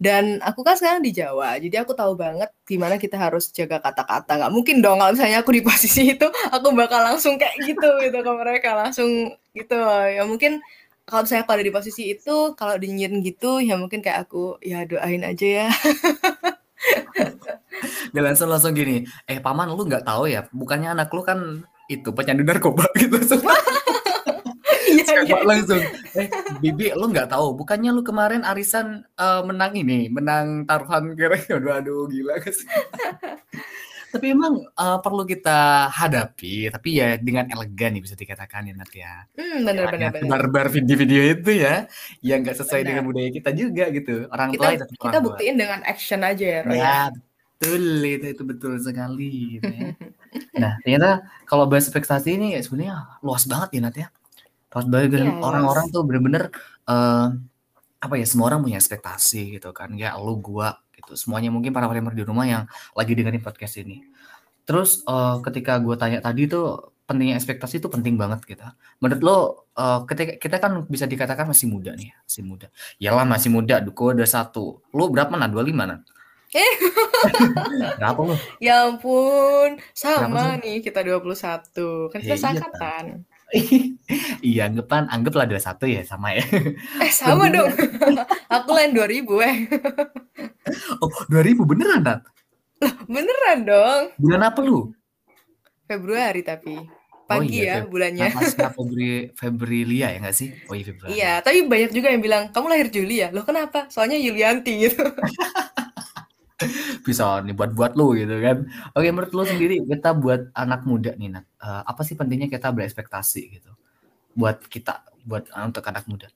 dan aku kan sekarang di Jawa, jadi aku tahu banget gimana kita harus jaga kata-kata. Nggak mungkin dong kalau misalnya aku di *laughs* posisi itu, aku bakal langsung kayak gitu gitu ke mereka, langsung gitu. Ya mungkin kalau misalnya aku ada di posisi itu, kalau dinyirin gitu, ya mungkin kayak aku, ya doain aja ya. *laughs* Dia langsung langsung gini, eh paman lu nggak tahu ya, bukannya anak lu kan itu pecandu narkoba *laughs* gitu. Iya, iya. Siapa langsung, eh Bibi lu nggak tahu, bukannya lu kemarin arisan eh, menang ini, menang taruhan kira aduh aduh gila *laughs* tapi emang eh, perlu kita hadapi, tapi ya dengan elegan nih bisa dikatakan ya Nat ya. Hmm, bener bener bener. Barbar video-video itu ya, yang nggak sesuai Benar. dengan budaya kita juga gitu. Orang Kita tua itu kita buktiin dengan action aja ya, Roy. Ya, betul itu itu betul sekali. Gitu ya. *laughs* Nah, ternyata kalau bahas ekspektasi ini ya sebenarnya luas banget ya Nat ya. Luas banget dan Iya, orang-orang luas. tuh bener-bener eh, apa ya semua orang punya ekspektasi gitu kan. Ya lu gua gitu. Semuanya mungkin para framer di rumah yang lagi dengerin podcast ini. Terus eh, ketika gua tanya tadi tuh pentingnya ekspektasi itu penting banget gitu. Menurut lo eh, ketika kita kan bisa dikatakan masih muda nih, masih muda. Yalah masih muda, gua udah satu. Lu berapa nah? 25 nah? Eh. *laughs* Berapa lu? Ya ampun, Berapa sama nih kita 21. Kan Ya, kita iya, seangkatan. *laughs* iya, anggapan anggaplah 21 ya sama ya. *laughs* Eh, sama dong. *laughs* Aku lain 2000 eh. Oh, 2000 beneran, Nat? Beneran dong. Bulan apa lu? Februari tapi. Oh Pagi iya, ya Feb- bulannya. Febri Febrilia ya nggak sih? Oh iya Februari. Iya, tapi banyak juga yang bilang, kamu lahir Juli ya? Loh kenapa? Soalnya Yulianti gitu. *laughs* Bisa nih buat-buat lu gitu kan. Oke, menurut lu sendiri kita buat anak muda nih, Nat. eh, apa sih pentingnya kita berekspektasi gitu? Buat kita, buat eh, untuk anak muda.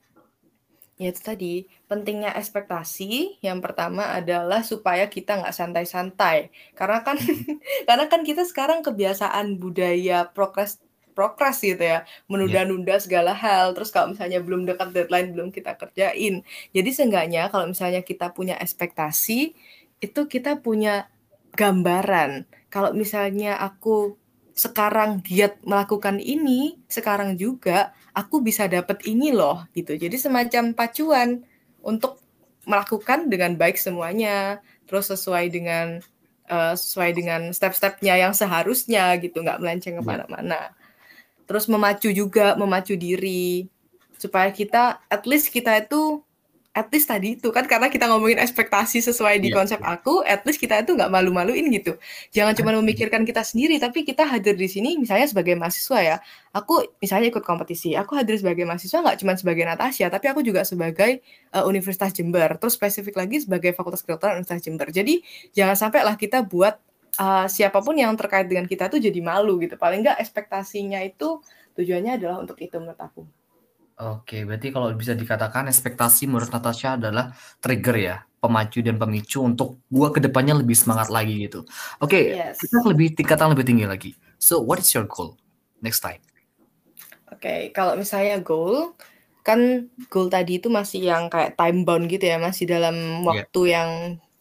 Ya itu tadi, pentingnya ekspektasi yang pertama adalah supaya kita nggak santai-santai. Karena kan *laughs* *laughs* karena kan kita sekarang kebiasaan budaya progres progres gitu ya, menunda-nunda segala hal. Terus kalau misalnya belum dekat deadline belum kita kerjain. Jadi seenggaknya kalau misalnya kita punya ekspektasi, itu kita punya gambaran. Kalau misalnya aku sekarang giat melakukan ini, sekarang juga aku bisa dapat ini loh gitu. Jadi semacam pacuan untuk melakukan dengan baik semuanya, terus sesuai dengan eh, sesuai dengan step-stepnya yang seharusnya gitu, nggak melenceng Iya. ke mana-mana. Terus memacu juga, memacu diri supaya kita, at least kita itu, at least tadi itu kan karena kita ngomongin ekspektasi sesuai di Iya, konsep aku, at least kita itu nggak malu-maluin gitu. Jangan cuma memikirkan kita sendiri, tapi kita hadir di sini misalnya sebagai mahasiswa ya. Aku misalnya ikut kompetisi, aku hadir sebagai mahasiswa nggak cuma sebagai Natasha, tapi aku juga sebagai uh, Universitas Jember, terus spesifik lagi sebagai Fakultas Kedokteran Universitas Jember. Jadi jangan sampai lah kita buat uh, siapa pun yang terkait dengan kita tuh jadi malu gitu. Paling nggak ekspektasinya itu tujuannya adalah untuk itu menurut aku. Oke, berarti kalau bisa dikatakan ekspektasi menurut Natasha adalah trigger ya, pemacu dan pemicu untuk gua ke depannya lebih semangat lagi gitu. Oke, Yes. kita lebih tingkatan lebih tinggi lagi. So, what is your goal next time? Oke, kalau misalnya goal, kan goal tadi itu masih yang kayak time bound gitu ya, masih dalam Iya. waktu yang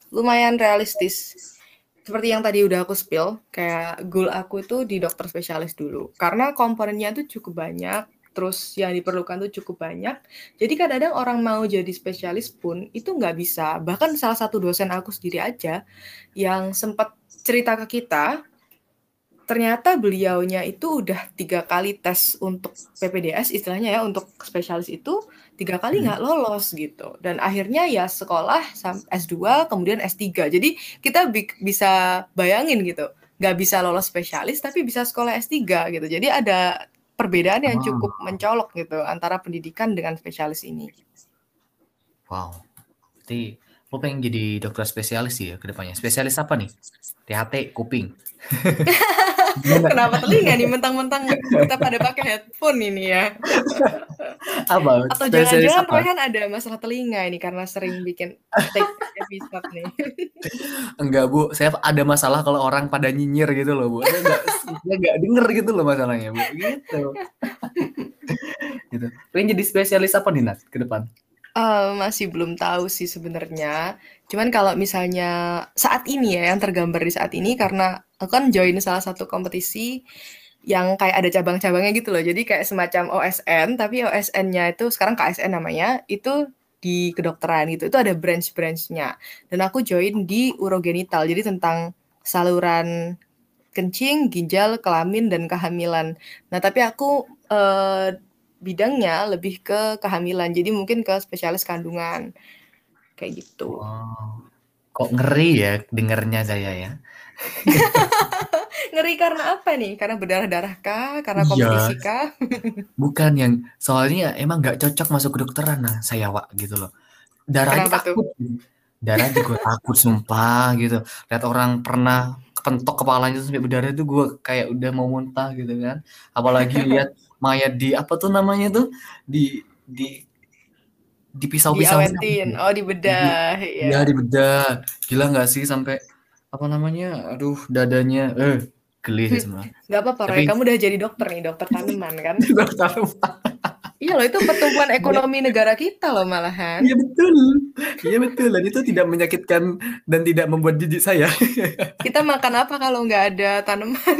lumayan realistis. Seperti yang tadi udah aku spill, kayak goal aku itu di dokter spesialis dulu. Karena komponennya tuh cukup banyak, terus yang diperlukan tuh cukup banyak. Jadi kadang-kadang orang mau jadi spesialis pun itu nggak bisa. Bahkan salah satu dosen aku sendiri aja yang sempat cerita ke kita, ternyata beliaunya itu udah tiga kali tes untuk PPDS istilahnya ya untuk spesialis itu tiga kali Hmm. nggak lolos gitu dan akhirnya ya sekolah sam- S2 kemudian S3 jadi kita bi- bisa bayangin gitu nggak bisa lolos spesialis tapi bisa sekolah S3 gitu jadi ada perbedaan yang cukup mencolok gitu antara pendidikan dengan spesialis ini Wow. Berarti lo pengen jadi dokter spesialis ya ke depannya. Spesialis apa nih? THT, kuping. *laughs* Kenapa telinga nih mentang-mentang kita pada pakai headphone ini ya Apa? Atau jangan-jangan? Royhan ada masalah telinga ini karena sering bikin take episode nih. Enggak bu, saya ada masalah kalau orang pada nyinyir gitu loh bu. Saya enggak, saya enggak denger gitu loh masalahnya bu. Gitu. *laughs* gitu. Pengen jadi spesialis apa nih Nat ke depan? Uh, masih belum tahu sih sebenarnya. Cuman kalau misalnya saat ini ya yang tergambar di saat ini karena aku kan join salah satu kompetisi yang kayak ada cabang-cabangnya gitu loh. Jadi kayak semacam OSN tapi OSN-nya itu sekarang KSN namanya itu di kedokteran gitu. Itu ada branch-branchnya. Dan aku join di urogenital. Jadi tentang saluran kencing, ginjal, kelamin dan kehamilan. Nah, tapi aku uh, bidangnya lebih ke kehamilan. Jadi mungkin ke spesialis kandungan. Kayak gitu. Oh. kok ngeri ya dengernya saya ya? *laughs* Ngeri karena apa nih? Karena berdarah darah kah? Karena iya. kompetisi kah? *laughs* Bukan yang soalnya emang nggak cocok masuk kedokteran nah saya wak gitu loh. Darah takut darah juga takut sumpah gitu. Lihat orang pernah kepentok kepalanya sampai berdarah itu gue kayak udah mau muntah gitu kan. Apalagi lihat mayat di apa tuh namanya tuh? Di di di pisau-pisau di oh di bedah ya. ya di bedah. Gila nggak sih sampai apa namanya? Aduh dadanya eh geli semua nggak apa-apa Tapi... kamu udah jadi dokter nih dokter *laughs* tanaman kan? Dokter tanaman Iya loh itu pertumbuhan *laughs* ekonomi negara kita loh malahan. Iya betul, iya betul dan itu tidak menyakitkan dan tidak membuat jijik saya. *laughs* Kita makan apa kalau nggak ada tanaman? *laughs*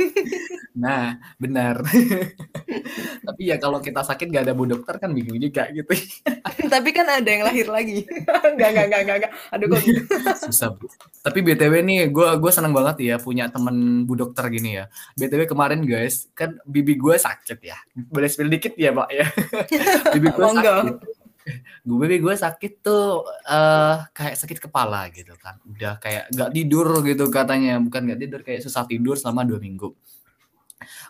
Nah benar. Tapi ya kalau kita sakit nggak ada bu dokter kan bingung juga gitu. Tapi kan ada yang lahir lagi. Gak gak gak gak gak. Aduh kok. Susah bu. Tapi btw nih gue gue senang banget ya punya temen bu dokter gini ya. btw kemarin guys kan bibi gue sakit ya. Boleh spill dikit ya pak ya bibi gue sakit. Gue bibi gue sakit tuh uh, kayak sakit kepala gitu kan. Udah kayak nggak tidur gitu katanya. Bukan nggak tidur kayak susah tidur selama dua minggu.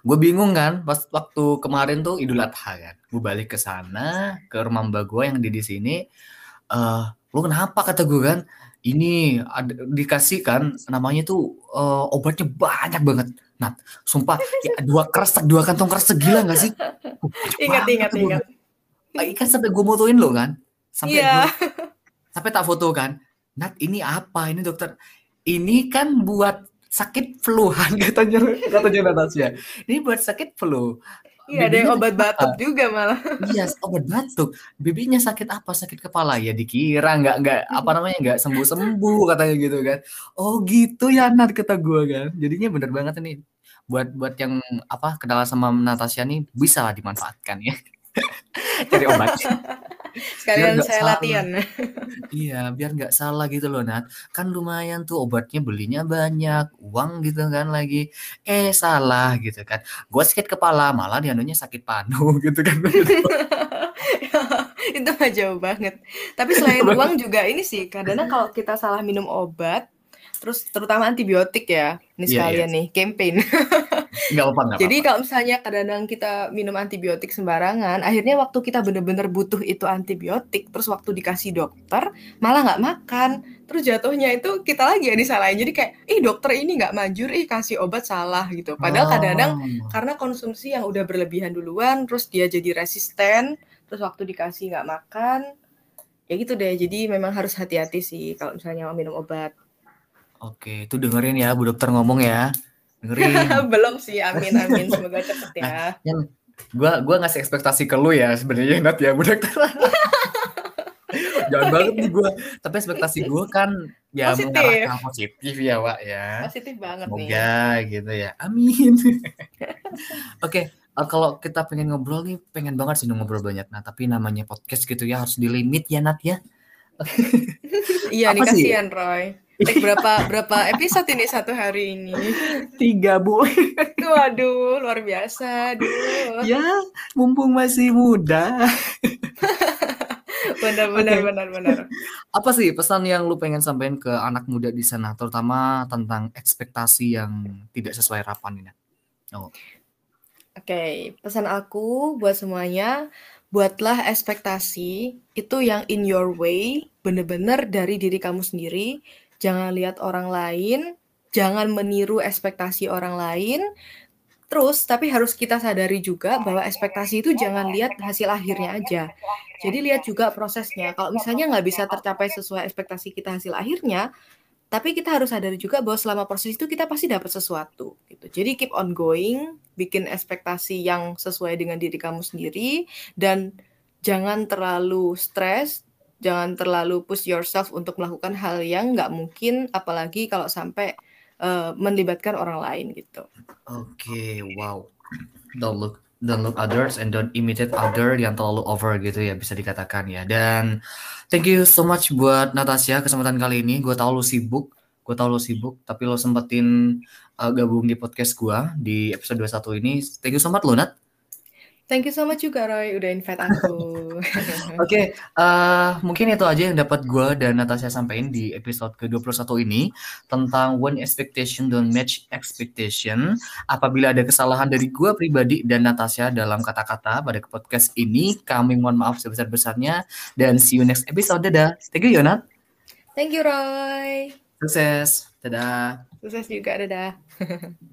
Gue bingung kan pas waktu kemarin tuh idul adha kan. Gue balik ke sana ke rumah mbak gue yang di di sini. Uh, lu kenapa? Kata gue kan. Ini ada, dikasih kan namanya tuh uh, obatnya banyak banget. Nat, sumpah ya, dua keras dua kantong keras segila gak sih? *laughs* Uh, ingat ingat ingat. Kan sampai gue motoin lo kan, sampai yeah. gue, sampai tak foto kan. Nat ini apa ini dokter? Ini kan buat sakit fluan katanya katanya Natasha. Ini buat sakit flu. Iya, ada yang obat batuk apa? juga malah. Iya, obat batuk. Bibinya sakit apa? Sakit kepala ya dikira nggak nggak apa namanya nggak sembuh sembuh katanya gitu kan. Oh gitu ya Nat kata gue kan. Jadinya bener banget ini buat buat yang apa kenalan sama Natasha nih bisa dimanfaatkan ya. *laughs* Cari obat. *laughs* Sekalian saya salah. latihan. iya, biar nggak salah gitu loh, Nat. Kan lumayan tuh obatnya belinya banyak, uang gitu kan lagi. Eh, salah gitu kan. Gue sakit kepala, malah dianunya sakit panu *laughs* gitu kan. itu mah jauh banget. Tapi selain uang juga ini sih, kadang kalau kita salah minum obat, terus terutama antibiotik ya ini yeah, sekalian yeah. nih campaign. *laughs* Nggak apa, nggak jadi kalau misalnya kadang-kadang kita minum antibiotik sembarangan akhirnya waktu kita bener-bener butuh itu antibiotik terus waktu dikasih dokter malah nggak makan. Terus jatuhnya itu kita lagi ya disalahin. Jadi kayak ih dokter ini nggak manjur ih kasih obat salah gitu. Padahal kadang-kadang oh. karena konsumsi yang udah berlebihan duluan terus dia jadi resisten terus waktu dikasih nggak makan ya gitu deh. Jadi memang harus hati-hati sih kalau misalnya mau minum obat Oke, itu dengerin ya Bu Dokter ngomong ya. Dengerin. *laughs* Belum sih, amin amin semoga cepet *laughs* ya. Nah, yang gua gua ngasih ekspektasi ke lu ya sebenarnya Nat ya Bu Dokter. *laughs* Jangan banget nih gue. Tapi ekspektasi gue kan ya positif. mengarahkan positif ya, Wak ya. Positif banget Semoga, nih. Semoga gitu ya. Amin. Oke, okay, uh, kalau kita pengen ngobrol nih, pengen banget sih ngobrol banyak. Nah, tapi namanya podcast gitu ya harus dilimit ya Nat ya. iya, nih kasihan Roy. Take berapa berapa episode ini satu hari ini? Tiga bu. Waduh, luar biasa. Aduh. Ya, mumpung masih muda. *laughs* benar benar okay. benar benar. Apa sih pesan yang lu pengen sampaikan ke anak muda di sana, terutama tentang ekspektasi yang tidak sesuai harapan ini? Oh. Oke, okay. pesan aku buat semuanya, buatlah ekspektasi itu yang in your way, bener-bener dari diri kamu sendiri, jangan lihat orang lain, jangan meniru ekspektasi orang lain. Terus, tapi harus kita sadari juga bahwa ekspektasi itu jangan lihat hasil akhirnya aja. Jadi lihat juga prosesnya. Kalau misalnya nggak bisa tercapai sesuai ekspektasi kita hasil akhirnya, Tapi kita harus sadar juga bahwa selama proses itu kita pasti dapat sesuatu gitu. Jadi keep on going, bikin ekspektasi yang sesuai dengan diri kamu sendiri dan jangan terlalu stres, jangan terlalu push yourself untuk melakukan hal yang nggak mungkin apalagi kalau sampai uh, melibatkan orang lain gitu. Oke, okay, wow. Don't look don't look others and don't imitate other yang terlalu over gitu ya bisa dikatakan ya. Dan thank you so much buat Natasha kesempatan kali ini. Gue tau lu sibuk, gue tau lu sibuk, tapi lo sempetin uh, gabung di podcast gue di episode 21 ini. Thank you so much lo Nat. Thank you so much juga Roy udah invite aku. *laughs* Oke, okay, uh, eh, mungkin itu aja yang dapat gue dan Natasha sampaikan di episode ke-21 ini tentang when expectation don't match expectation. Apabila ada kesalahan dari gue pribadi dan Natasha dalam kata-kata pada podcast ini, kami mohon maaf sebesar-besarnya dan see you next episode. Dadah. Thank you Yonat. Thank you Roy. Sukses. Dadah. Sukses juga. Dadah. *laughs*